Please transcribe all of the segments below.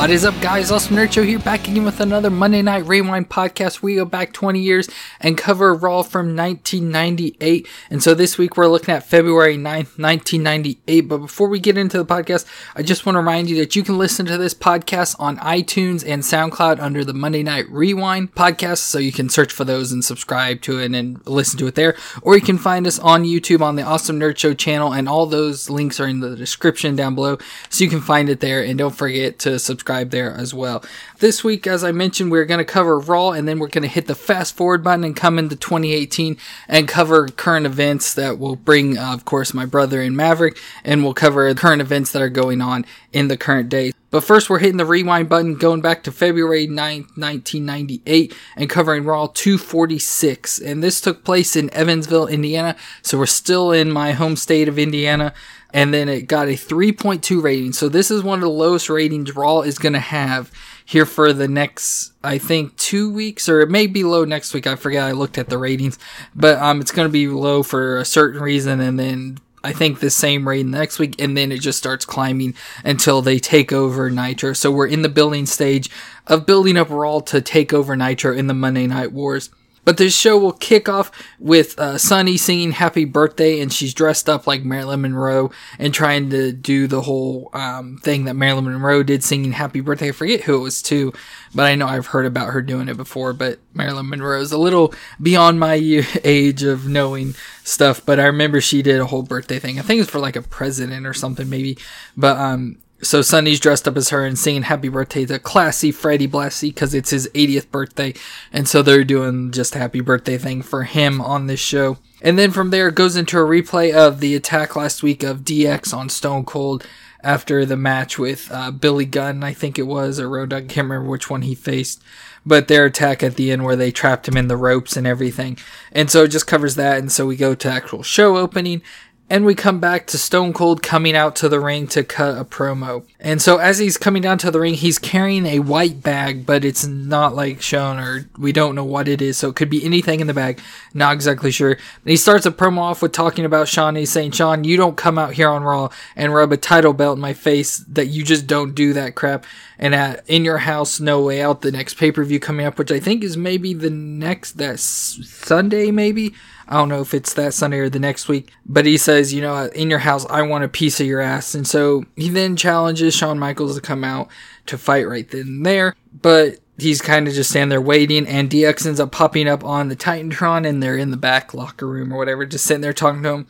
What is up, guys? Awesome Nerd Show here, back again with another Monday Night Rewind podcast. We go back 20 years and cover Raw from 1998. And so this week we're looking at February 9th, 1998. But before we get into the podcast, I just want to remind you that you can listen to this podcast on iTunes and SoundCloud under the Monday Night Rewind podcast. So you can search for those and subscribe to it and listen to it there. Or you can find us on YouTube on the Awesome Nerd Show channel, and all those links are in the description down below. So you can find it there. And don't forget to subscribe there as well. This week, as I mentioned, we're going to cover Raw and then we're going to hit the fast forward button and come into 2018 and cover current events that will bring, uh, of course, my brother and Maverick, and we'll cover current events that are going on in the current day. But first, we're hitting the rewind button, going back to February 9th, 1998, and covering Raw 246. And this took place in Evansville, Indiana. So we're still in my home state of Indiana and then it got a 3.2 rating. So this is one of the lowest ratings Raw is going to have here for the next, I think, two weeks, or it may be low next week. I forget. I looked at the ratings, but um, it's going to be low for a certain reason, and then I think the same rating next week, and then it just starts climbing until they take over Nitro. So we're in the building stage of building up Raw to take over Nitro in the Monday Night Wars. But this show will kick off with uh, Sunny singing Happy Birthday, and she's dressed up like Marilyn Monroe and trying to do the whole um, thing that Marilyn Monroe did, singing Happy Birthday. I forget who it was to, but I know I've heard about her doing it before. But Marilyn Monroe is a little beyond my age of knowing stuff, but I remember she did a whole birthday thing. I think it was for like a president or something, maybe. But um, so Sunny's dressed up as her and singing happy birthday to classy Freddie Blassie because it's his 80th birthday. And so they're doing just happy birthday thing for him on this show. And then from there it goes into a replay of the attack last week of DX on Stone Cold after the match with uh, Billy Gunn, I think it was, or Road I can't remember which one he faced. But their attack at the end where they trapped him in the ropes and everything. And so it just covers that. And so we go to actual show opening. And we come back to Stone Cold coming out to the ring to cut a promo. And so as he's coming down to the ring, he's carrying a white bag, but it's not like shown or we don't know what it is. So it could be anything in the bag. Not exactly sure. And he starts a promo off with talking about Shawn. He's saying, Shawn, you don't come out here on Raw and rub a title belt in my face that you just don't do that crap. And at In Your House, No Way Out, the next pay per view coming up, which I think is maybe the next, that Sunday, maybe. I don't know if it's that Sunday or the next week, but he says, you know, in your house, I want a piece of your ass. And so he then challenges Shawn Michaels to come out to fight right then and there, but he's kind of just standing there waiting, and DX ends up popping up on the Titantron, and they're in the back locker room or whatever, just sitting there talking to him.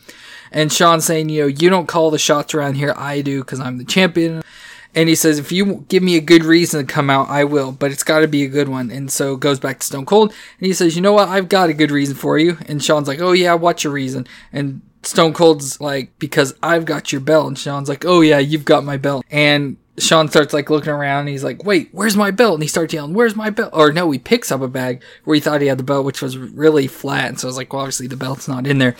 And Shawn saying, you know, you don't call the shots around here, I do, because I'm the champion. And he says, if you give me a good reason to come out, I will, but it's got to be a good one. And so goes back to Stone Cold, and he says, you know what? I've got a good reason for you. And Shawn's like, oh yeah, what's your reason? And Stone Cold's like, because I've got your belt. And Shawn's like, oh yeah, you've got my belt. And Shawn starts like looking around and he's like, wait, where's my belt? And he starts yelling, where's my belt? Or no, he picks up a bag where he thought he had the belt, which was really flat. And so I was like, well, obviously the belt's not in there.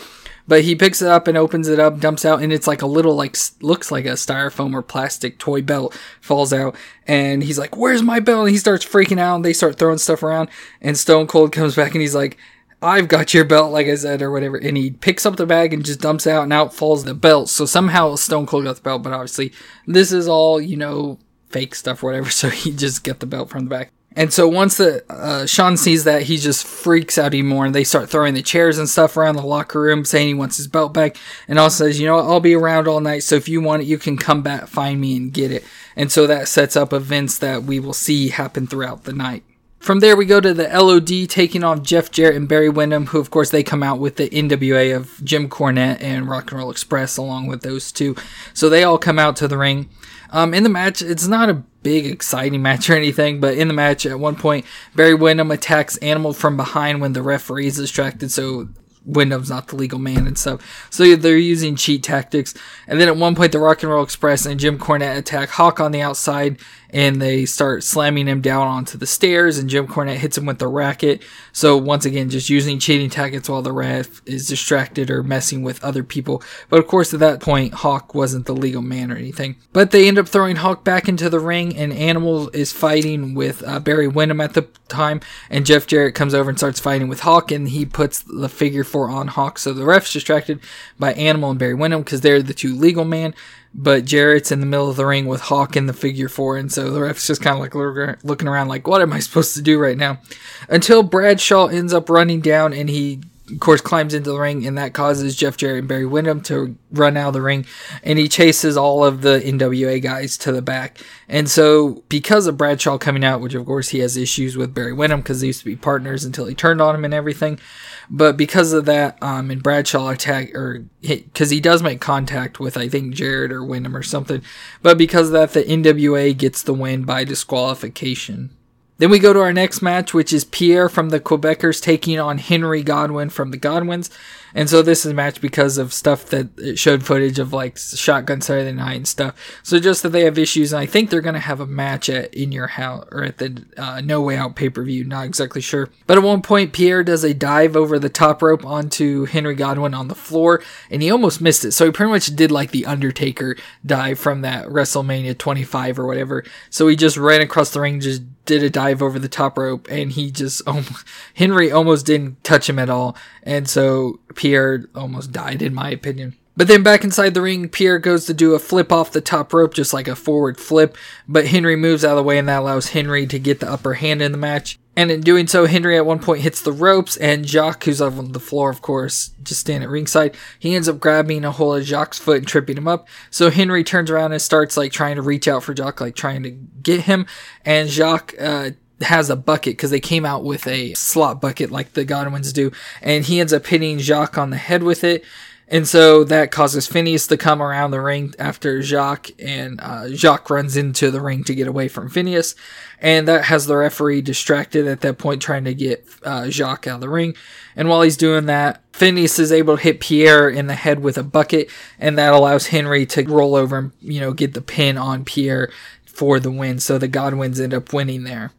But he picks it up and opens it up, dumps out, and it's like a little, like, looks like a styrofoam or plastic toy belt falls out. And he's like, Where's my belt? And he starts freaking out, and they start throwing stuff around. And Stone Cold comes back and he's like, I've got your belt, like I said, or whatever. And he picks up the bag and just dumps out, and out falls the belt. So somehow Stone Cold got the belt, but obviously this is all, you know, fake stuff whatever. So he just got the belt from the back. And so once the uh, Shawn sees that, he just freaks out even more, and they start throwing the chairs and stuff around the locker room, saying he wants his belt back, and also says, "You know, I'll be around all night, so if you want it, you can come back, find me, and get it." And so that sets up events that we will see happen throughout the night. From there, we go to the LOD taking on Jeff Jarrett and Barry Windham, who, of course, they come out with the NWA of Jim Cornette and Rock and Roll Express, along with those two. So they all come out to the ring. Um, in the match, it's not a big exciting match or anything, but in the match, at one point, Barry Windham attacks Animal from behind when the referee is distracted, so Windham's not the legal man and stuff. So they're using cheat tactics. And then at one point, the Rock and Roll Express and Jim Cornette attack Hawk on the outside and they start slamming him down onto the stairs and Jim Cornette hits him with the racket. So once again, just using cheating tactics while the ref is distracted or messing with other people. But of course, at that point, Hawk wasn't the legal man or anything. But they end up throwing Hawk back into the ring and Animal is fighting with uh, Barry Windham at the time and Jeff Jarrett comes over and starts fighting with Hawk and he puts the figure four on Hawk. So the ref's distracted by Animal and Barry Windham because they're the two legal man. But Jarrett's in the middle of the ring with Hawk in the figure four, and so the ref's just kind of like looking around, like, what am I supposed to do right now? Until Bradshaw ends up running down and he of course, climbs into the ring, and that causes Jeff Jarrett and Barry Windham to run out of the ring, and he chases all of the NWA guys to the back. And so, because of Bradshaw coming out, which of course he has issues with Barry Windham because they used to be partners until he turned on him and everything, but because of that, um, and Bradshaw attack or because he does make contact with I think Jarrett or Windham or something, but because of that, the NWA gets the win by disqualification. Then we go to our next match, which is Pierre from the Quebecers taking on Henry Godwin from the Godwins. And so this is a match because of stuff that showed footage of like Shotgun Saturday Night and stuff. So just that they have issues, and I think they're gonna have a match at in your house or at the uh, No Way Out pay per view. Not exactly sure, but at one point Pierre does a dive over the top rope onto Henry Godwin on the floor, and he almost missed it. So he pretty much did like the Undertaker dive from that WrestleMania 25 or whatever. So he just ran across the ring, just did a dive over the top rope, and he just oh, Henry almost didn't touch him at all, and so Pierre almost died, in my opinion. But then back inside the ring, Pierre goes to do a flip off the top rope, just like a forward flip. But Henry moves out of the way, and that allows Henry to get the upper hand in the match. And in doing so, Henry at one point hits the ropes, and Jacques, who's on the floor, of course, just standing at ringside, he ends up grabbing a hold of Jacques' foot and tripping him up. So Henry turns around and starts like trying to reach out for Jacques, like trying to get him. And Jacques uh, has a bucket because they came out with a slop bucket like the Godwins do, and he ends up hitting Jacques on the head with it. And so that causes Phineas to come around the ring after Jacques, and uh, Jacques runs into the ring to get away from Phineas. And that has the referee distracted at that point, trying to get uh, Jacques out of the ring. And while he's doing that, Phineas is able to hit Pierre in the head with a bucket, and that allows Henry to roll over and, you know, get the pin on Pierre for the win. So the Godwins end up winning there.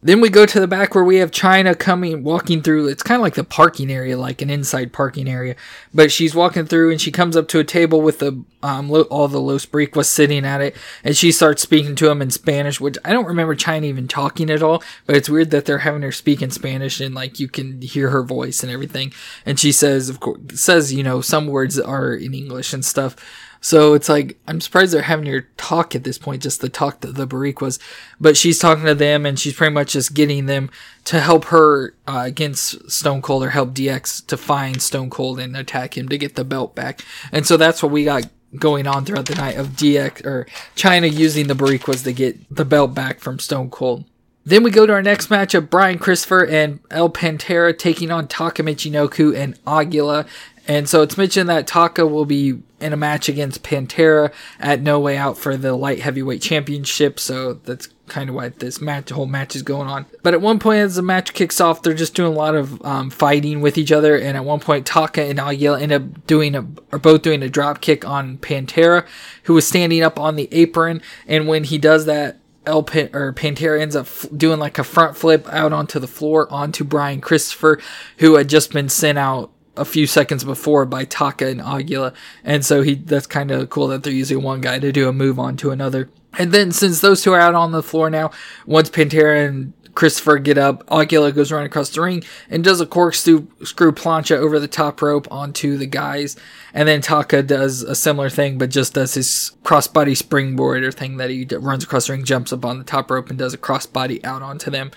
Then we go to the back where we have Chyna coming, walking through. It's kind of like the parking area, like an inside parking area. But she's walking through and she comes up to a table with the um, all the Los Boricuas sitting at it, and she starts speaking to them in Spanish, which I don't remember Chyna even talking at all. But it's weird that they're having her speak in Spanish and like you can hear her voice and everything. And she says, of course, says you know some words are in English and stuff. So it's like I'm surprised they're having her talk at this point, just to talk to the Boricuas. But she's talking to them, and she's pretty much just getting them to help her uh, against Stone Cold or help DX to find Stone Cold and attack him to get the belt back. And so that's what we got going on throughout the night of DX or Chyna using the Boricuas to get the belt back from Stone Cold. Then we go to our next matchup: Brian Christopher and El Pantera taking on Taka Michinoku and Aguila. And so it's mentioned that Taka will be in a match against Pantera at No Way Out for the light heavyweight championship. So that's kind of why this match, whole match is going on. But at one point, as the match kicks off, they're just doing a lot of um, fighting with each other. And at one point, Taka and Aguila end up doing a, are both doing a drop kick on Pantera, who was standing up on the apron. And when he does that, El Pan- or Pantera ends up f- doing like a front flip out onto the floor onto Brian Christopher, who had just been sent out a few seconds before by Taka and Aguila. And so he that's kind of cool that they're using one guy to do a move on to another. And then since those two are out on the floor now, once Pantera and Christopher get up, Aguila goes running across the ring and does a corkscrew screw plancha over the top rope onto the guys. And then Taka does a similar thing, but just does his crossbody springboard or thing that he runs across the ring, jumps up on the top rope, and does a crossbody out onto them,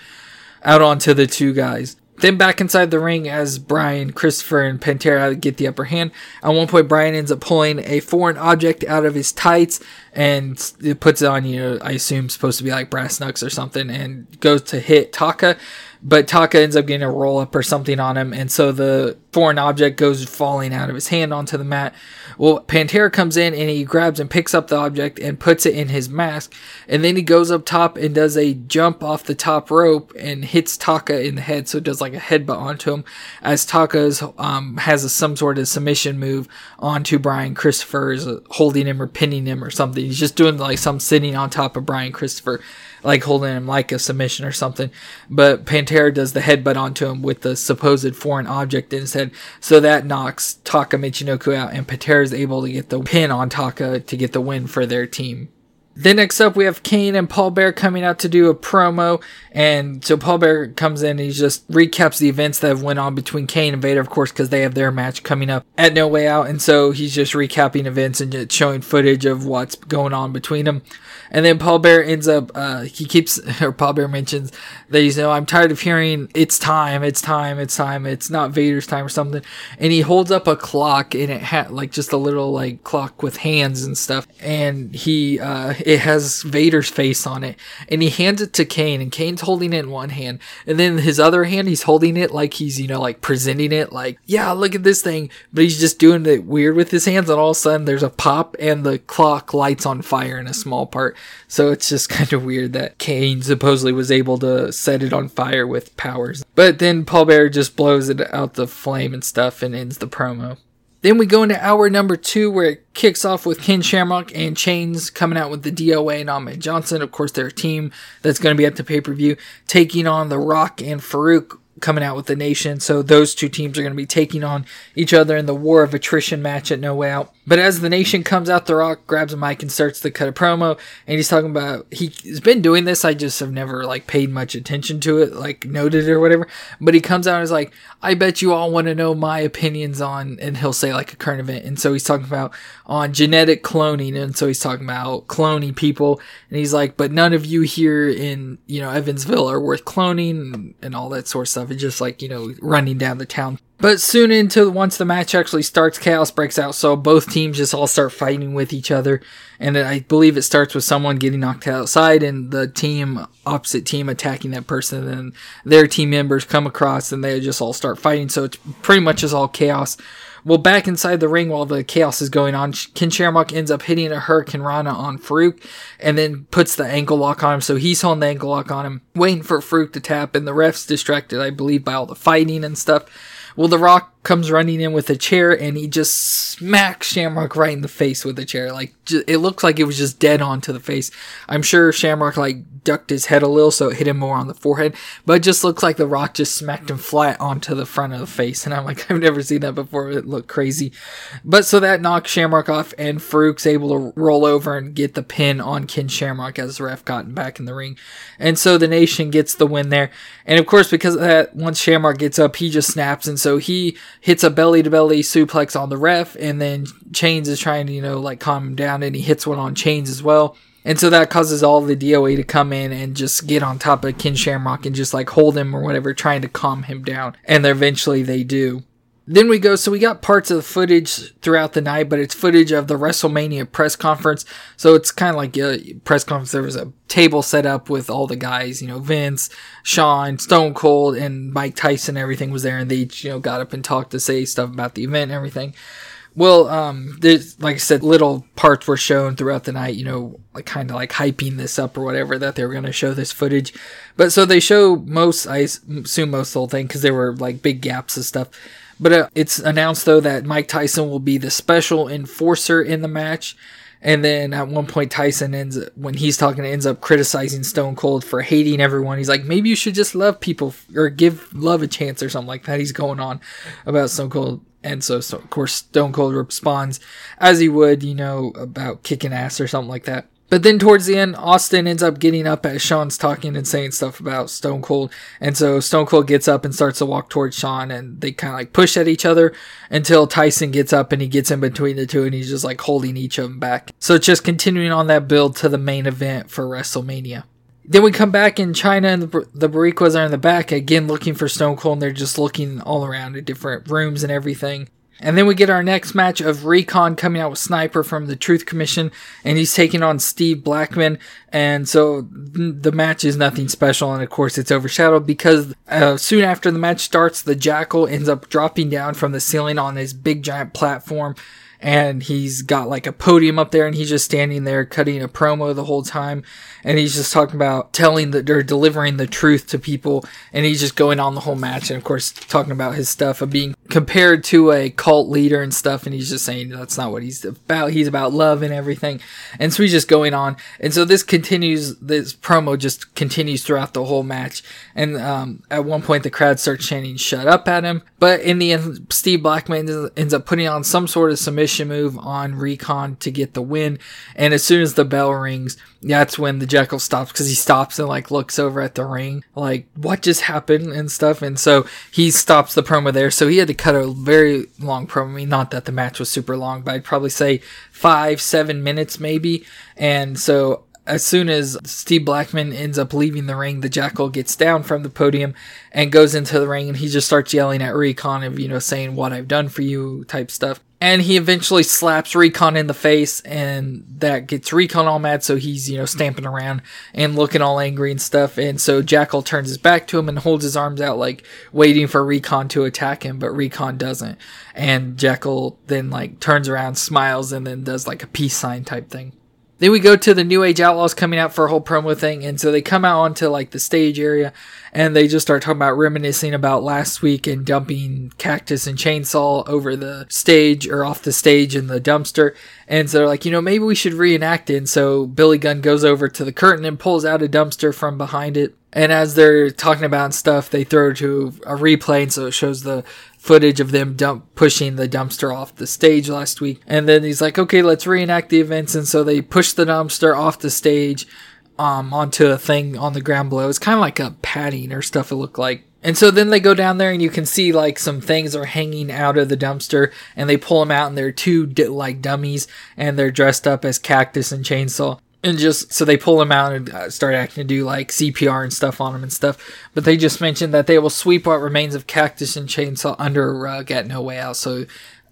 out onto the two guys. Then back inside the ring as Brian, Christopher, and Pantera get the upper hand. At one point, Brian ends up pulling a foreign object out of his tights and it puts it on, you know, I assume supposed to be like brass knucks or something, and goes to hit Taka but Taka ends up getting a roll up or something on him, and so the foreign object goes falling out of his hand onto the mat. Well, Pantera comes in and he grabs and picks up the object and puts it in his mask, and then he goes up top and does a jump off the top rope and hits Taka in the head, so it does like a headbutt onto him, as Taka's um, has a, some sort of submission move onto Brian Christopher, is holding him or pinning him or something. He's just doing like some sitting on top of Brian Christopher like holding him like a submission or something. But Pantera does the headbutt onto him with the supposed foreign object in his head. So that knocks Taka Michinoku out, and Pantera is able to get the pin on Taka to get the win for their team. Then next up we have Kane and Paul Bearer coming out to do a promo, and so Paul Bearer comes in and he just recaps the events that have went on between Kane and Vader, of course, because they have their match coming up at No Way Out, and so he's just recapping events and just showing footage of what's going on between them. And then Paul Bearer ends up, uh, he keeps, or Paul Bearer mentions that he's, you know, I'm tired of hearing it's time, it's time, it's time, it's not Vader's time or something. And he holds up a clock and it had like just a little like clock with hands and stuff. And he, uh, it has Vader's face on it. And he hands it to Kane and Kane's holding it in one hand. And then his other hand, he's holding it like he's, you know, like presenting it like, yeah, look at this thing. But he's just doing it weird with his hands. And all of a sudden there's a pop and the clock lights on fire in a small part. So it's just kind of weird that Kane supposedly was able to set it on fire with powers. But then Paul Bearer just blows it out the flame and stuff and ends the promo. Then we go into hour number two where it kicks off with Ken Shamrock and Chainz coming out with the DOA and Ahmed Johnson. Of course, their team that's going to be at the pay per view taking on The Rock and Faarooq coming out with the nation. So those two teams are going to be taking on each other in the war of attrition match at No Way Out. But as the nation comes out, The Rock grabs a mic and starts to cut a promo, and he's talking about he's been doing this. I just have never like paid much attention to it, like noted or whatever. But he comes out and is like, "I bet you all want to know my opinions on," and he'll say like a current event, and so he's talking about on genetic cloning, and so he's talking about cloning people, and he's like, "But none of you here in you know Evansville are worth cloning and, and all that sort of stuff." Just like you know running down the town. But soon into once the match actually starts, chaos breaks out. So both teams just all start fighting with each other, and I believe it starts with someone getting knocked outside, and the team opposite team attacking that person, and their team members come across, and they just all start fighting. So it's pretty much is all chaos. Well, back inside the ring while the chaos is going on, Ken Shamrock ends up hitting a Hurricanrana on Faarooq and then puts the ankle lock on him. So he's holding the ankle lock on him, waiting for Faarooq to tap, and the ref's distracted, I believe, by all the fighting and stuff. Well, The Rock comes running in with a chair and he just smacks Shamrock right in the face with the chair. Like, it looks like it was just dead on to the face. I'm sure Shamrock, like, ducked his head a little so it hit him more on the forehead, but it just looks like The Rock just smacked him flat onto the front of the face. And I'm like, I've never seen that before. It looked crazy. But so that knocks Shamrock off and Faarooq's able to roll over and get the pin on Ken Shamrock as the ref gotten back in the ring. And so the nation gets the win there. And of course, because of that, once Shamrock gets up, he just snaps. And so he hits a belly to belly suplex on the ref. And then Chainz is trying to, you know, like calm him down and he hits one on Chainz as well. And so that causes all the DOA to come in and just get on top of Ken Shamrock and just like hold him or whatever, trying to calm him down. And eventually they do. Then we go, so we got parts of the footage throughout the night, but it's footage of the WrestleMania press conference. So it's kind of like a press conference. There was a table set up with all the guys, you know, Vince, Shawn, Stone Cold, and Mike Tyson. Everything was there, and they you know, got up and talked to say stuff about the event and everything. Well, um, there's like I said, little parts were shown throughout the night. You know, like kind of like hyping this up or whatever that they were going to show this footage. But so they show most, I assume most of the whole thing because there were like big gaps and stuff. But uh, it's announced though that Mike Tyson will be the special enforcer in the match. And then at one point, Tyson ends when he's talking, ends up criticizing Stone Cold for hating everyone. He's like, maybe you should just love people or give love a chance or something like that. He's going on about Stone Cold and so, so of course, Stone Cold responds as he would, you know, about kicking ass or something like that. But then towards the end, Austin ends up getting up as Shawn's talking and saying stuff about Stone Cold. And so Stone Cold gets up and starts to walk towards Shawn and they kind of like push at each other until Tyson gets up and he gets in between the two and he's just like holding each of them back. So it's just continuing on that build to the main event for WrestleMania. Then we come back in Chyna and the, Boricuas are in the back again looking for Stone Cold and they're just looking all around at different rooms and everything. And then we get our next match of Recon coming out with Sniper from the Truth Commission, and he's taking on Steve Blackman. And so the match is nothing special, and of course it's overshadowed because uh, soon after the match starts, the Jackal ends up dropping down from the ceiling on his big giant platform and he's got like a podium up there and he's just standing there cutting a promo the whole time and he's just talking about telling the or delivering the truth to people, and he's just going on the whole match, and of course talking about his stuff of being compared to a cult leader and stuff, and he's just saying that's not what he's about. He's about love and everything, and so he's just going on, and so this continues. This promo just continues throughout the whole match, and um, at one point the crowd starts chanting "Shut up" at him, but in the end, Steve Blackman ends up putting on some sort of submission move on Recon to get the win, and as soon as the bell rings, that's when the Jackal stops because he stops and like looks over at the ring, like what just happened and stuff. And so he stops the promo there. So he had to cut a very long promo. I mean, not that the match was super long, but I'd probably say five, seven minutes maybe. And so as soon as Steve Blackman ends up leaving the ring, the Jackal gets down from the podium and goes into the ring and he just starts yelling at Recon of, you know, saying what I've done for you type stuff. And he eventually slaps Recon in the face and that gets Recon all mad. So he's, you know, stamping around and looking all angry and stuff. And so Jackal turns his back to him and holds his arms out, like waiting for Recon to attack him, but Recon doesn't. And Jackal then like turns around, smiles, and then does like a peace sign type thing. Then we go to the New Age Outlaws coming out for a whole promo thing, and so they come out onto like the stage area, and they just start talking about reminiscing about last week and dumping cactus and chainsaw over the stage or off the stage in the dumpster. And so they're like, you know, maybe we should reenact it. And so Billy Gunn goes over to the curtain and pulls out a dumpster from behind it. And as they're talking about stuff, they throw to a replay, and so it shows the footage of them dump pushing the dumpster off the stage last week. And then he's like, okay, let's reenact the events. And so they push the dumpster off the stage um, onto a thing on the ground below. It's kind of like a padding or stuff it looked like. And so then they go down there and you can see like some things are hanging out of the dumpster and they pull them out and they're two like dummies and they're dressed up as cactus and chainsaw and just so they pull him out and uh, start acting to do like CPR and stuff on him and stuff. But they just mentioned that they will sweep what remains of Cactus and Chainsaw under a rug at No Way Out. So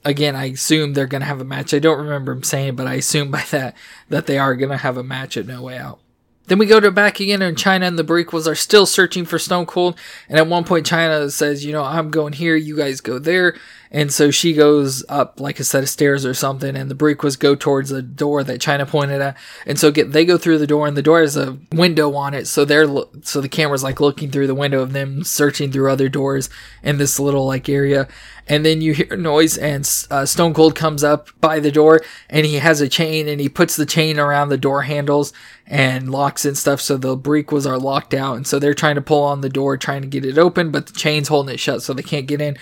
again, I assume they're gonna have a match. I don't remember him saying, but I assume by that that they are gonna have a match at No Way Out. Then we go to back again, and Chyna and the Boricuas are still searching for Stone Cold. And at one point, Chyna says, "You know, I'm going here. You guys go there." And so she goes up like a set of stairs or something, and the Boricuas go towards the door that Chyna pointed at. And so get they go through the door, and the door has a window on it, so they're so the camera's like looking through the window of them searching through other doors in this little like area. And then you hear noise, and uh, Stone Cold comes up by the door, and he has a chain, and he puts the chain around the door handles and locks and stuff. So the Boricuas are locked out, and so they're trying to pull on the door, trying to get it open, but the chain's holding it shut, so they can't get in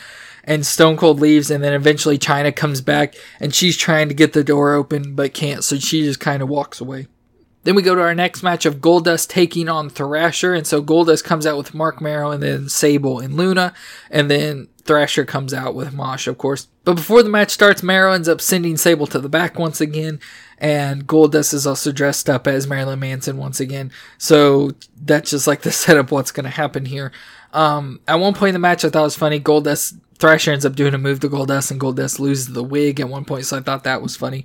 and Stone Cold leaves, and then eventually Chyna comes back, and she's trying to get the door open but can't, so she just kind of walks away. Then we go to our next match of Goldust taking on Thrasher, and so Goldust comes out with Mark Mero, and then Sable and Luna, and then Thrasher comes out with Mosh, of course. But before the match starts, Mero ends up sending Sable to the back once again, and Goldust is also dressed up as Marilyn Manson once again. So that's just like the setup what's going to happen here. Um, at one point in the match, I thought it was funny. Goldust Thrasher ends up doing a move to Goldust, and Goldust loses the wig at one point, so I thought that was funny.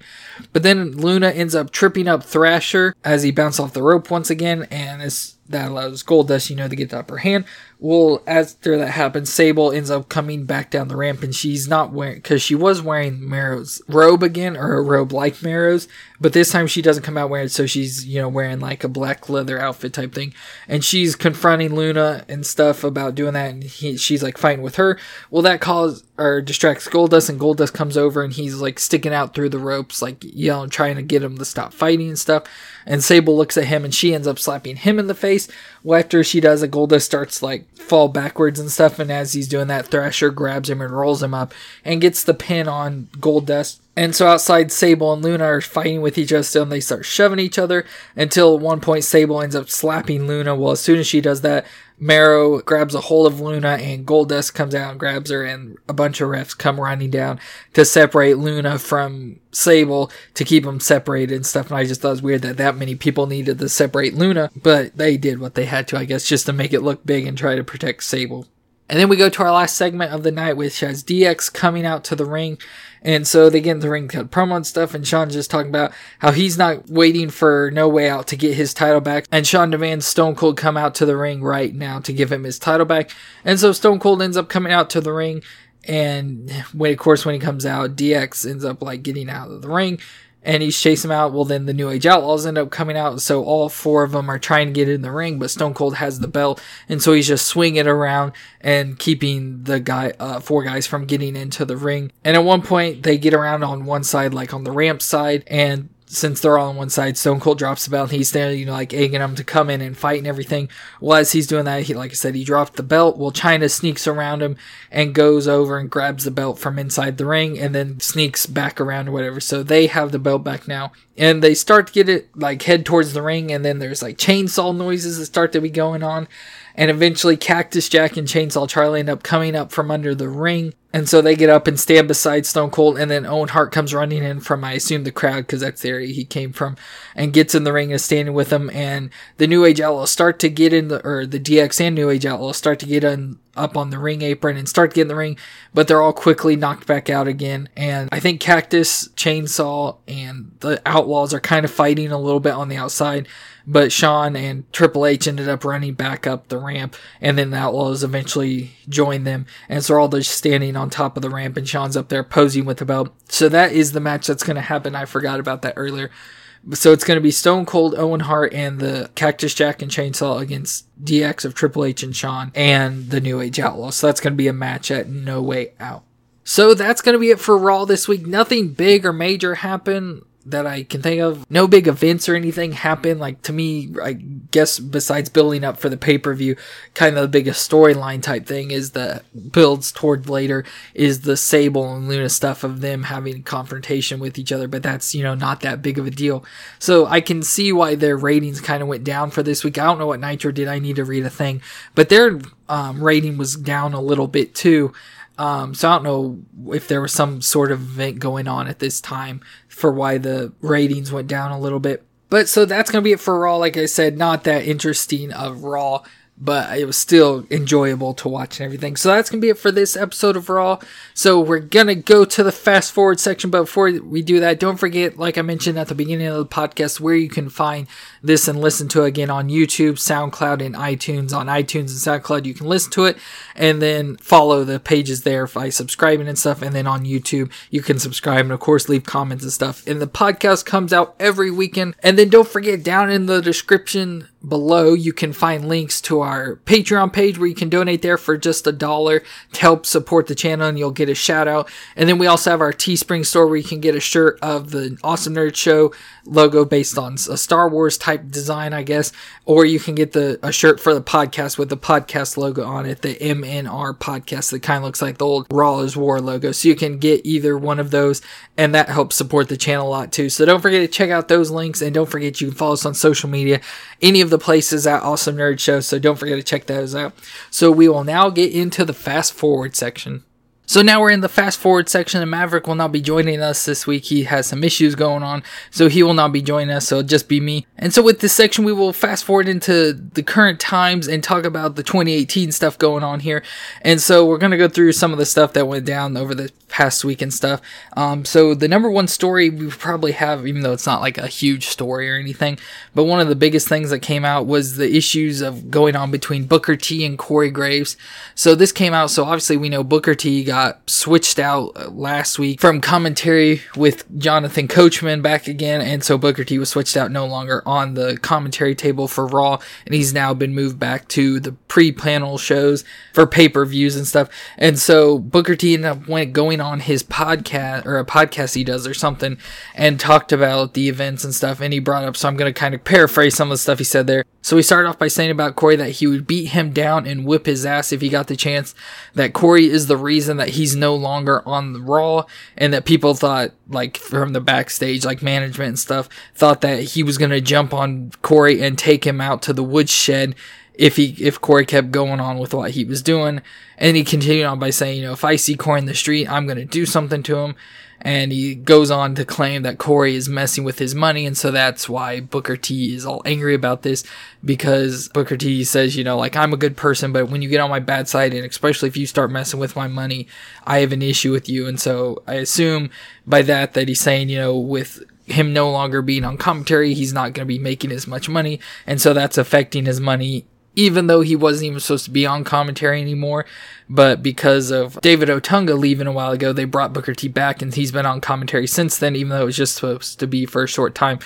But then Luna ends up tripping up Thrasher as he bounces off the rope once again, and that allows Goldust, you know, to get the upper hand. Well, after that happens, Sable ends up coming back down the ramp, and she's not wearing because she was wearing Mero's robe again, or a robe like Mero's, but this time she doesn't come out wearing it, so she's you know wearing like a black leather outfit type thing, and she's confronting Luna and stuff about doing that, and he, she's like fighting with her. Well, that causes or distracts Goldust, and Goldust comes over and he's like sticking out through the ropes, like yelling, trying to get him to stop fighting and stuff. And Sable looks at him and she ends up slapping him in the face. Well, after she does, a Goldust starts like fall backwards and stuff. And as he's doing that, Thrasher grabs him and rolls him up and gets the pin on Goldust. And so outside, Sable and Luna are fighting with each other still, and they start shoving each other until at one point Sable ends up slapping Luna. Well, as soon as she does that, Mero grabs a hold of Luna, and Goldust comes out and grabs her, and a bunch of refs come running down to separate Luna from Sable to keep them separated and stuff. And I just thought it was weird that that many people needed to separate Luna, but they did what they had to, I guess, just to make it look big and try to protect Sable. And then we go to our last segment of the night, which has DX coming out to the ring. And so they get in the ring, cut promo and stuff, and Shawn just talking about how he's not waiting for No Way Out to get his title back. And Shawn demands Stone Cold come out to the ring right now to give him his title back. And so Stone Cold ends up coming out to the ring. And when, of course, when he comes out, DX ends up like getting out of the ring and he's chasing him out. Well, then the New Age Outlaws end up coming out, so all four of them are trying to get in the ring, but Stone Cold has the belt, and so he's just swinging around and keeping the guy, uh, four guys from getting into the ring. And at one point, they get around on one side, like on the ramp side, and since they're all on one side, Stone Cold drops the belt and he's there, you know, like egging them to come in and fight and everything. Well, as he's doing that, he, like I said, he dropped the belt. Well, Chyna sneaks around him and goes over and grabs the belt from inside the ring and then sneaks back around or whatever. So they have the belt back now. And they start to get it, like, head towards the ring and then there's like chainsaw noises that start to be going on. And eventually, Cactus Jack and Chainsaw Charlie end up coming up from under the ring. And so they get up and stand beside Stone Cold, and then Owen Hart comes running in from, I assume, the crowd, because that's the area he came from, and gets in the ring and is standing with them. And the New Age Outlaws start to get in the, or the DX and New Age Outlaws start to get in, up on the ring apron and start to get in the ring, but they're all quickly knocked back out again. And I think Cactus, Chainsaw, and the Outlaws are kind of fighting a little bit on the outside but Shawn and Triple H ended up running back up the ramp, and then the Outlaws eventually joined them, and so all just standing on top of the ramp, and Shawn's up there posing with the belt. So that is the match that's going to happen. I forgot about that earlier. So it's going to be Stone Cold, Owen Hart, and the Cactus Jack and Chainsaw against DX of Triple H and Shawn, and the New Age Outlaws. So that's going to be a match at No Way Out. So that's going to be it for Raw this week. Nothing big or major happened that I can think of. No big events or anything happen. Like to me, I guess besides building up for the pay per view, kind of the biggest storyline type thing is the builds toward later is the Sable and Luna stuff of them having a confrontation with each other. But that's you know not that big of a deal. So I can see why their ratings kind of went down for this week. I don't know what Nitro did. I need to read a thing, but their um, rating was down a little bit too. Um, so I don't know if there was some sort of event going on at this time for why the ratings went down a little bit. But so that's going to be it for Raw. Like I said, not that interesting of Raw but it was still enjoyable to watch and everything. So that's gonna be it for this episode of Raw. So we're gonna go to the fast forward section, but before we do that, don't forget, like I mentioned at the beginning of the podcast, where you can find this and listen to it again on YouTube, SoundCloud, and iTunes. On iTunes and SoundCloud, you can listen to it and then follow the pages there by subscribing and stuff. And then on YouTube, you can subscribe and of course leave comments and stuff. And the podcast comes out every weekend. And then don't forget down in the description below, you can find links to our Patreon page where you can donate there for just a dollar to help support the channel and you'll get a shout out. And then we also have our Teespring store where you can get a shirt of the Awesome Nerd Show logo based on a Star Wars type design, I guess, or you can get the a shirt for the podcast with the podcast logo on it, the MNR podcast that kind of looks like the old Raw is War logo. So you can get either one of those and that helps support the channel a lot too. So don't forget to check out those links and don't forget you can follow us on social media, any of the places at Awesome Nerd Show. So don't forget to check those out. So we will now get into the fast forward section. So now we're in the fast forward section, and Maverick will not be joining us this week. He has some issues going on, so he will not be joining us. So it'll just be me. And so with this section, we will fast forward into the current times and talk about the 2018 stuff going on here. And so we're gonna go through some of the stuff that went down over the past week and stuff. Um, so the number one story we probably have, even though it's not like a huge story or anything, but one of the biggest things that came out was the issues of going on between Booker T and Corey Graves. So this came out. So obviously we know Booker T got switched out uh, last week from commentary with Jonathan Coachman back again, and so Booker T was switched out no longer on the commentary table for Raw, and he's now been moved back to the pre-panel shows for pay-per-views and stuff. And so Booker T ended up went going on his podcast or a podcast he does or something and talked about the events and stuff. And he brought up, so I'm going to kind of paraphrase some of the stuff he said there. So he started off by saying about Corey that he would beat him down and whip his ass if he got the chance. That Corey is the reason that he's no longer on the Raw, and that people thought, like from the backstage, like management and stuff, thought that he was going to jump on Corey and take him out to the woodshed if he if Corey kept going on with what he was doing. And he continued on by saying, you know, if I see Corey in the street, I'm gonna do something to him. And he goes on to claim that Corey is messing with his money, and so that's why Booker T is all angry about this because Booker T says, you know, like I'm a good person, but when you get on my bad side, and especially if you start messing with my money, I have an issue with you. And so I assume by that that he's saying, you know, with him no longer being on commentary, he's not going to be making as much money, and so that's affecting his money even though he wasn't even supposed to be on commentary anymore. But because of David Otunga leaving a while ago, they brought Booker T back and he's been on commentary since then, even though it was just supposed to be for a short time.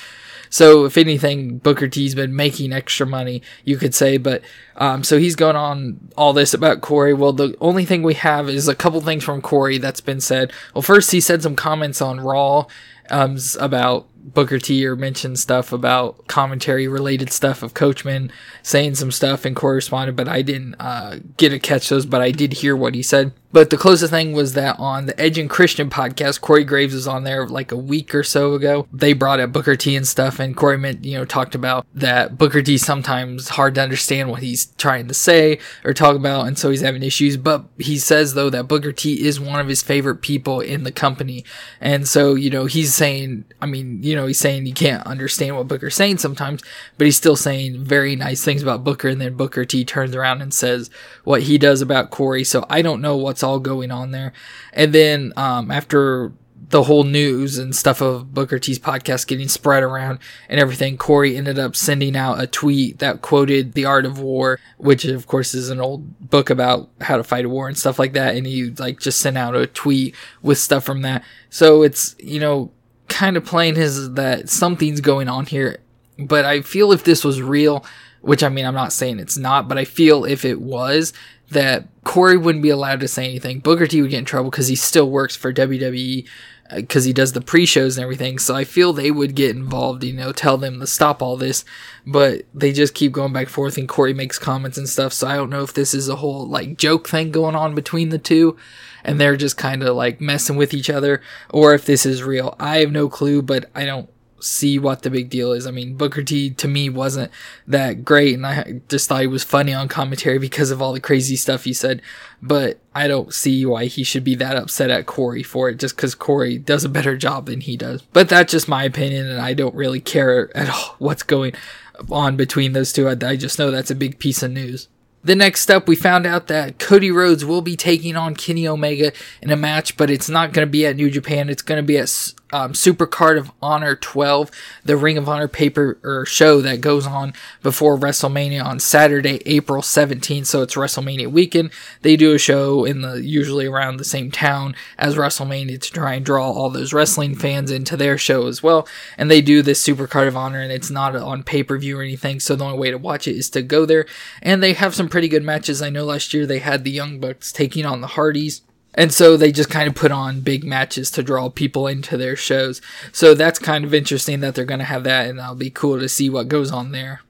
So if anything, Booker T's been making extra money, you could say. But um, so he's going on all this about Corey. Well, the only thing we have is a couple things from Corey that's been said. Well, first he said some comments on Raw um, about Booker T or mentioned stuff about commentary related stuff of Coachman saying some stuff and corresponded, but I didn't uh, get to catch those, but I did hear what he said. But the closest thing was that on the Edge and Christian podcast, Corey Graves was on there like a week or so ago. They brought up Booker T and stuff, and Corey, meant, you know, talked about that Booker T sometimes hard to understand what he's trying to say or talk about, and so he's having issues. But he says though that Booker T is one of his favorite people in the company, and so you know he's saying, I mean, you know, he's saying you can't understand what Booker's saying sometimes, but he's still saying very nice things about Booker, and then Booker T turns around and says what he does about Corey. So I don't know what's all going on there. And then um, after the whole news and stuff of Booker T's podcast getting spread around and everything, Corey ended up sending out a tweet that quoted The Art of War, which of course is an old book about how to fight a war and stuff like that. And he like just sent out a tweet with stuff from that. So it's, you know, kind of playing his that something's going on here. But I feel if this was real, which I mean, I'm not saying it's not, but I feel if it was, that Corey wouldn't be allowed to say anything. Booker T would get in trouble because he still works for WWE because uh, he does the pre-shows and everything. So I feel they would get involved, you know, tell them to stop all this, but they just keep going back and forth and Corey makes comments and stuff. So I don't know if this is a whole like joke thing going on between the two and they're just kind of like messing with each other or if this is real. I have no clue, but I don't see what the big deal is. I mean, Booker T to me wasn't that great, and I just thought he was funny on commentary because of all the crazy stuff he said. But I don't see why he should be that upset at Corey for it, just because Corey does a better job than he does. But that's just my opinion, and I don't really care at all what's going on between those two. I, I just know that's a big piece of news. The next up, we found out that Cody Rhodes will be taking on Kenny Omega in a match, but it's not going to be at New Japan. It's going to be at um, Super Card of Honor 12, the Ring of Honor paper or show that goes on before WrestleMania on Saturday, April 17th. So it's WrestleMania weekend. They do a show in the usually around the same town as WrestleMania to try and draw all those wrestling fans into their show as well. And they do this Super Card of Honor, and it's not on pay per view or anything. So the only way to watch it is to go there. And they have some pretty good matches. I know last year they had the Young Bucks taking on the Hardys. And so they just kind of put on big matches to draw people into their shows. So that's kind of interesting that they're going to have that, and that'll be cool to see what goes on there.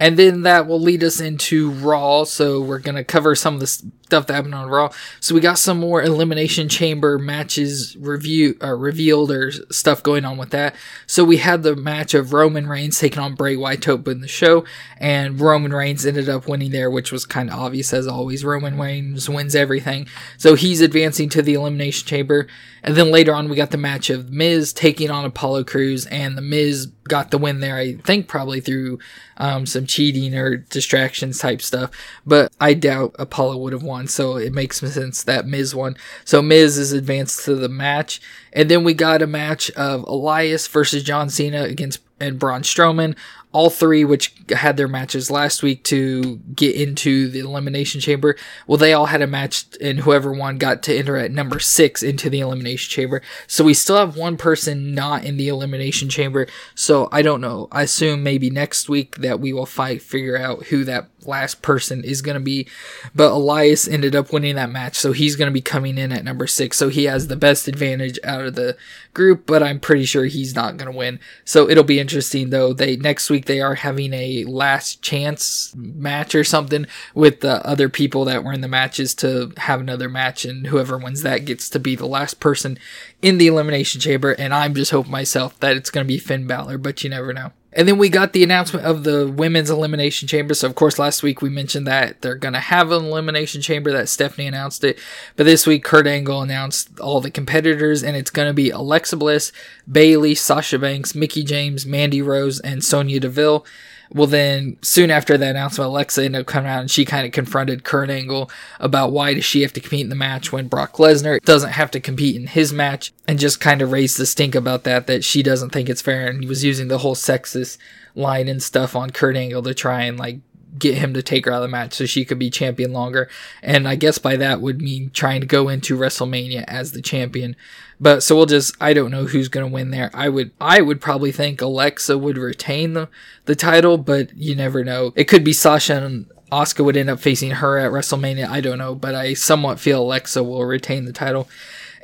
And then that will lead us into Raw. So we're going to cover some of the stuff that happened on Raw. So we got some more Elimination Chamber matches review uh, revealed or stuff going on with that. So we had the match of Roman Reigns taking on Bray Wyatt to open the show, and Roman Reigns ended up winning there, which was kind of obvious as always. Roman Reigns wins everything, so he's advancing to the Elimination Chamber. And then later on, we got the match of Miz taking on Apollo Crews, and the Miz got the win there. I think probably through um, some cheating or distractions type stuff, but I doubt Apollo would have won won, so it makes sense that Miz won. So Miz is advanced to the match. And then we got a match of Elias versus John Cena against and Braun Strowman all three, which had their matches last week to get into the Elimination Chamber, well, they all had a match, and whoever won got to enter at number six into the Elimination Chamber. So we still have one person not in the Elimination Chamber. So I don't know. I assume maybe next week that we will fight, figure out who that last person is going to be. But Elias ended up winning that match, so he's going to be coming in at number six. So he has the best advantage out of the group, but I'm pretty sure he's not going to win. So it'll be interesting though. They next week they are having a last chance match or something with the other people that were in the matches to have another match, and whoever wins that gets to be the last person in the elimination chamber. And I'm just hoping myself that it's going to be Finn Balor, but you never know. And then we got the announcement of the women's elimination chamber. So, of course, last week we mentioned that they're going to have an elimination chamber, that Stephanie announced it. But this week, Kurt Angle announced all the competitors, and it's going to be Alexa Bliss, Bayley, Sasha Banks, Mickie James, Mandy Rose, and Sonya Deville. Well, then soon after that announcement, Alexa ended up coming out and she kind of confronted Kurt Angle about why does she have to compete in the match when Brock Lesnar doesn't have to compete in his match, and just kind of raised the stink about that that she doesn't think it's fair, and he was using the whole sexist line and stuff on Kurt Angle to try and like get him to take her out of the match so she could be champion longer. And I guess by that would mean trying to go into WrestleMania as the champion. But so we'll just I don't know who's gonna win there. I would I would probably think Alexa would retain the the title, but you never know. It could be Sasha and Asuka would end up facing her at WrestleMania. I don't know, but I somewhat feel Alexa will retain the title.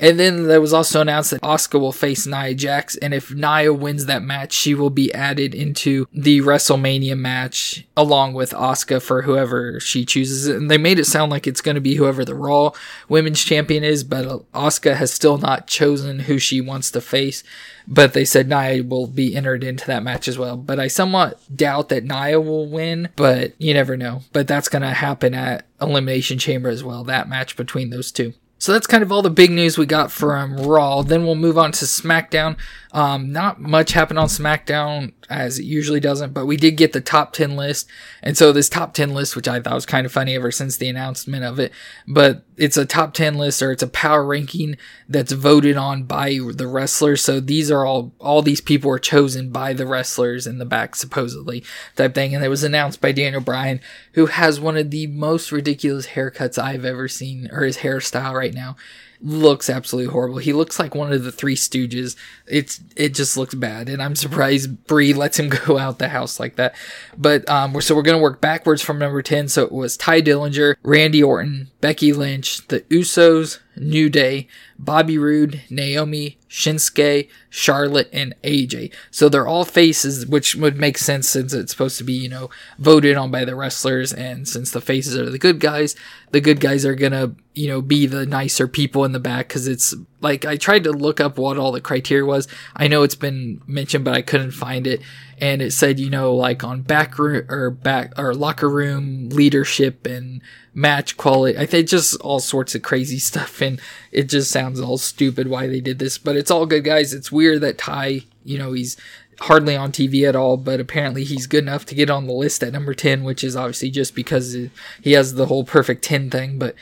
And then there was also announced that Asuka will face Nia Jax, and if Nia wins that match, she will be added into the WrestleMania match along with Asuka for whoever she chooses. And they made it sound like it's going to be whoever the Raw Women's Champion is, but Asuka has still not chosen who she wants to face. But they said Nia will be entered into that match as well. But I somewhat doubt that Nia will win, but you never know. But that's going to happen at Elimination Chamber as well, that match between those two. So that's kind of all the big news we got from Raw. Then we'll move on to SmackDown. Um, not much happened on SmackDown as it usually doesn't, but we did get the top 10 list. And so this top 10 list, which I thought was kind of funny ever since the announcement of it, but it's a top 10 list or it's a power ranking that's voted on by the wrestlers. So these are all, all these people are chosen by the wrestlers in the back, supposedly type thing. And it was announced by Daniel Bryan, who has one of the most ridiculous haircuts I've ever seen, or his hairstyle right now looks absolutely horrible. He looks like one of the three stooges. It's it just looks bad, and I'm surprised Bree lets him go out the house like that. But um, so we're gonna work backwards from number ten. So it was Tye Dillinger, Randy Orton, Becky Lynch, the Usos, New Day, Bobby Roode, Naomi, Shinsuke, Charlotte, and AJ. So they're all faces, which would make sense since it's supposed to be, you know, voted on by the wrestlers. And since the faces are the good guys, the good guys are gonna, you know, be the nicer people in the back. Cause it's like, I tried to look up what all the criteria was. I know it's been mentioned, but I couldn't find it. And it said, you know, like on back room or back or locker room leadership and match quality. I think just all sorts of crazy stuff. And it just sounds all stupid why they did this, but it's all good guys. It's weird that Tye, you know, he's hardly on TV at all, but apparently he's good enough to get on the list at number 10, which is obviously just because he has the whole perfect 10 thing, but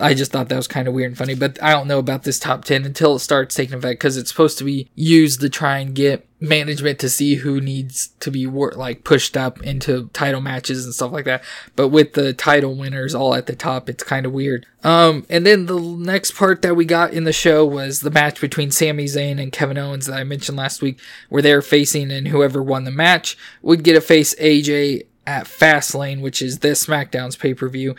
I just thought that was kind of weird and funny, but I don't know about this top 10 until it starts taking effect because it's supposed to be used to try and get management to see who needs to be like pushed up into title matches and stuff like that. But with the title winners all at the top, it's kind of weird. Um, and then the next part that we got in the show was the match between Sami Zayn and Kevin Owens that I mentioned last week, where they're facing and whoever won the match would get to face AJ at Fastlane, which is this SmackDown's pay per view.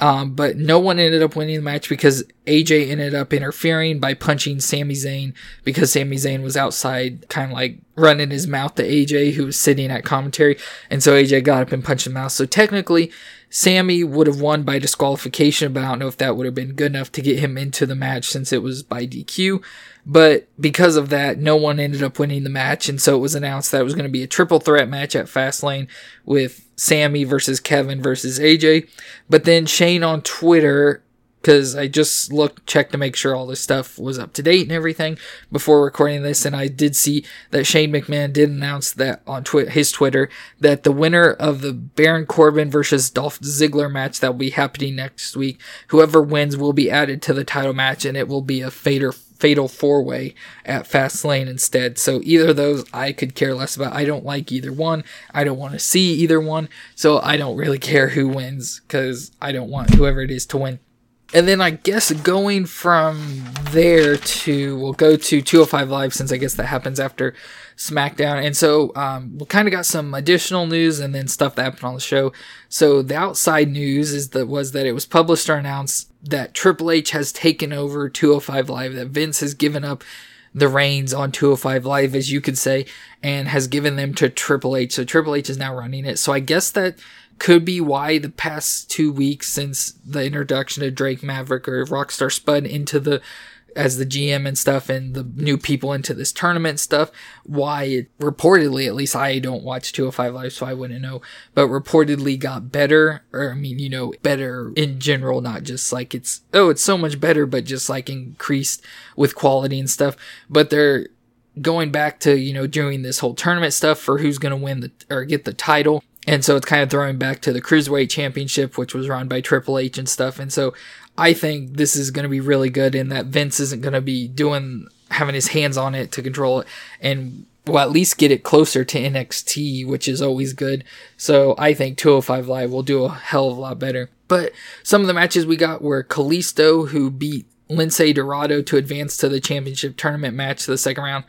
Um, but no one ended up winning the match because AJ ended up interfering by punching Sami Zayn because Sami Zayn was outside, kind of like running his mouth to AJ, who was sitting at commentary. And so AJ got up and punched him out. So technically, Sami would have won by disqualification, but I don't know if that would have been good enough to get him into the match since it was by DQ. But because of that, no one ended up winning the match, and so it was announced that it was going to be a triple threat match at Fastlane with Sami versus Kevin versus AJ. But then Shane on Twitter, because I just looked, checked to make sure all this stuff was up to date and everything before recording this, and I did see that Shane McMahon did announce that on twi- his Twitter that the winner of the Baron Corbin versus Dolph Ziggler match that will be happening next week, whoever wins will be added to the title match, and it will be a fader fatal four way at Fastlane instead. So either of those I could care less about. I don't like either one. I don't want to see either one. So I don't really care who wins because I don't want whoever it is to win. And then I guess going from there to we'll go to 205 Live since I guess that happens after SmackDown. And so um, we kind of got some additional news and then stuff that happened on the show. So the outside news is that was that it was published or announced that Triple H has taken over 205 Live, that Vince has given up the reins on 205 Live, as you could say, and has given them to Triple H. So Triple H is now running it. So I guess that could be why the past two weeks since the introduction of Drake Maverick or Rockstar Spud into the as the GM and stuff and the new people into this tournament stuff, why it reportedly, at least I don't watch 205 Live, so I wouldn't know, but reportedly got better, or I mean, you know, better in general, not just like it's, oh, it's so much better, but just like increased with quality and stuff. But they're going back to, you know, doing this whole tournament stuff for who's going to win the, or get the title. And so it's kind of throwing back to the Cruiserweight Championship, which was run by Triple H and stuff. And so I think this is going to be really good in that Vince isn't going to be doing, having his hands on it to control it. And will at least get it closer to NXT, which is always good. So I think 205 Live will do a hell of a lot better. But some of the matches we got were Kalisto, who beat Lince Dorado to advance to the championship tournament match, the second round.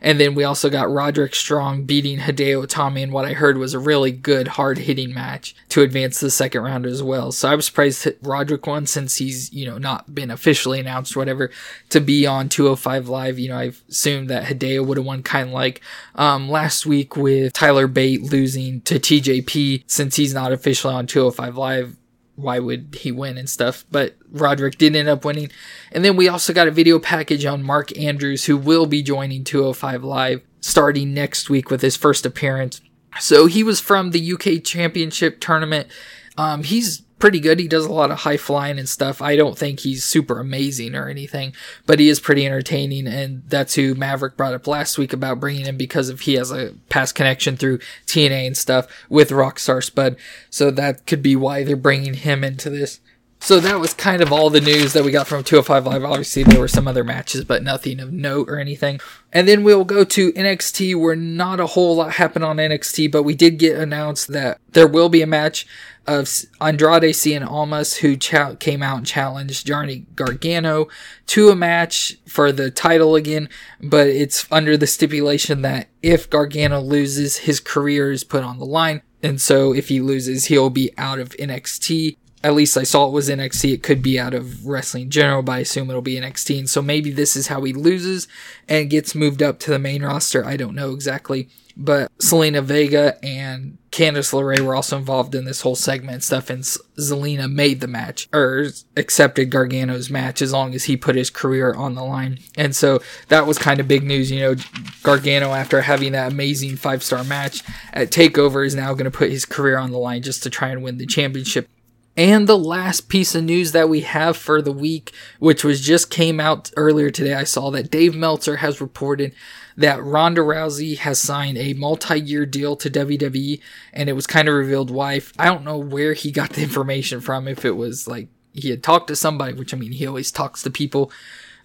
And then we also got Roderick Strong beating Hideo Itami in what I heard was a really good, hard hitting match to advance the second round as well. So I was surprised Roderick won since he's, you know, not been officially announced or whatever to be on 205 Live. You know, I've assumed that Hideo would have won kind of like um, last week with Tyler Bate losing to TJP since he's not officially on 205 Live why would he win and stuff. But Roderick did end up winning. And then we also got a video package on Mark Andrews, who will be joining 205 Live starting next week with his first appearance. So he was from the UK Championship tournament. Um, he's pretty good. He does a lot of high flying and stuff. I don't think he's super amazing or anything, but he is pretty entertaining. And that's who Maverick brought up last week about bringing him because of he has a past connection through TNA and stuff with Rockstar Spud. So that could be why they're bringing him into this. So that was kind of all the news that we got from 205 Live. Obviously, there were some other matches, but nothing of note or anything. And then we'll go to NXT, where not a whole lot happened on NXT, but we did get announced that there will be a match of Andrade Cien Almas, who came out and challenged Johnny Gargano to a match for the title again, but it's under the stipulation that if Gargano loses, his career is put on the line. And so if he loses, he'll be out of NXT at least I saw it was NXT. It could be out of wrestling in general, but I assume it'll be NXT. And so maybe this is how he loses and gets moved up to the main roster. I don't know exactly. But Zelina Vega and Candice LeRae were also involved in this whole segment stuff, and Zelina made the match or accepted Gargano's match as long as he put his career on the line. And so that was kind of big news. You know, Gargano, after having that amazing five star match at TakeOver, is now going to put his career on the line just to try and win the championship. And the last piece of news that we have for the week, which was just came out earlier today, I saw that Dave Meltzer has reported that Ronda Rousey has signed a multi-year deal to WWE, and it was kind of revealed why. I don't know where he got the information from. If it was like he had talked to somebody, which I mean he always talks to people,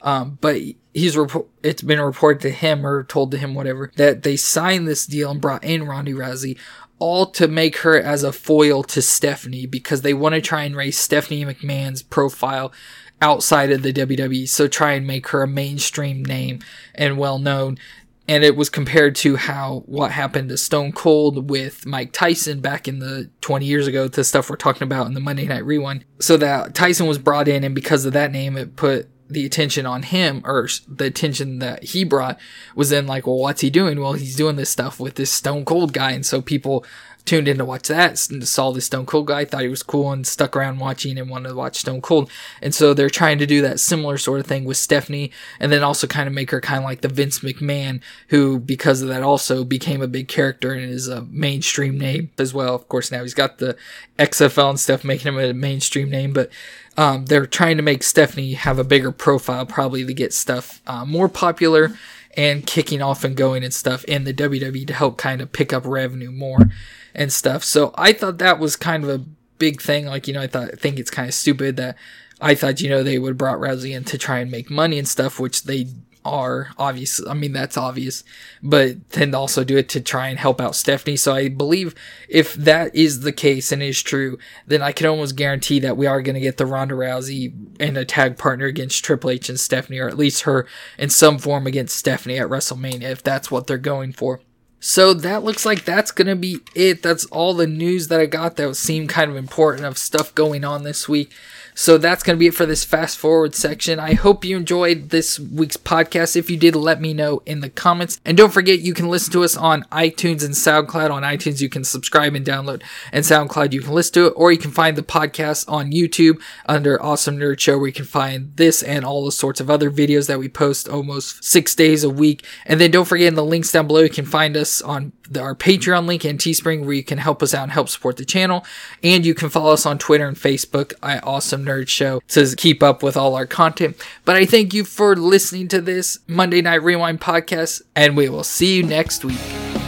um, but he's rep- it's been reported to him or told to him whatever that they signed this deal and brought in Ronda Rousey all to make her as a foil to Stephanie because they want to try and raise Stephanie McMahon's profile outside of the WWE. So try and make her a mainstream name and well known. And it was compared to how what happened to Stone Cold with Mike Tyson back in the 20 years ago, to stuff we're talking about in the Monday Night Rewind. So that Tyson was brought in, and because of that name, it put the attention on him or the attention that he brought was then like, well, what's he doing? Well, he's doing this stuff with this Stone Cold guy. And so people tuned in to watch that and saw this Stone Cold guy, thought he was cool and stuck around watching and wanted to watch Stone Cold. And so they're trying to do that similar sort of thing with Stephanie and then also kind of make her kind of like the Vince McMahon who, because of that, also became a big character and is a mainstream name as well. Of course, now he's got the XFL and stuff making him a mainstream name, but um, they're trying to make Stephanie have a bigger profile probably to get stuff uh, more popular and kicking off and going and stuff in the WWE to help kind of pick up revenue more and stuff. So I thought that was kind of a big thing. Like, you know, I thought, I think it's kind of stupid that I thought, you know, they would brought Rousey in to try and make money and stuff, which they are obvious. I mean, that's obvious, but then also do it to try and help out Stephanie. So I believe if that is the case and is true, then I can almost guarantee that we are going to get the Ronda Rousey and a tag partner against Triple H and Stephanie, or at least her in some form against Stephanie at WrestleMania, if that's what they're going for. So that looks like that's gonna be it. That's all the news that I got that seemed kind of important of stuff going on this week. So that's going to be it for this fast forward section. I hope you enjoyed this week's podcast. If you did, let me know in the comments. And don't forget, you can listen to us on iTunes and SoundCloud. On iTunes, you can subscribe and download, and SoundCloud, you can listen to it, or you can find the podcast on YouTube under Awesome Nerd Show, where you can find this and all the sorts of other videos that we post almost six days a week. And then don't forget in the links down below, you can find us on our Patreon link and Teespring, where you can help us out and help support the channel. And you can follow us on Twitter and Facebook at Awesome Nerd Show to keep up with all our content. But I thank you for listening to this Monday Night Rewind podcast, and we will see you next week.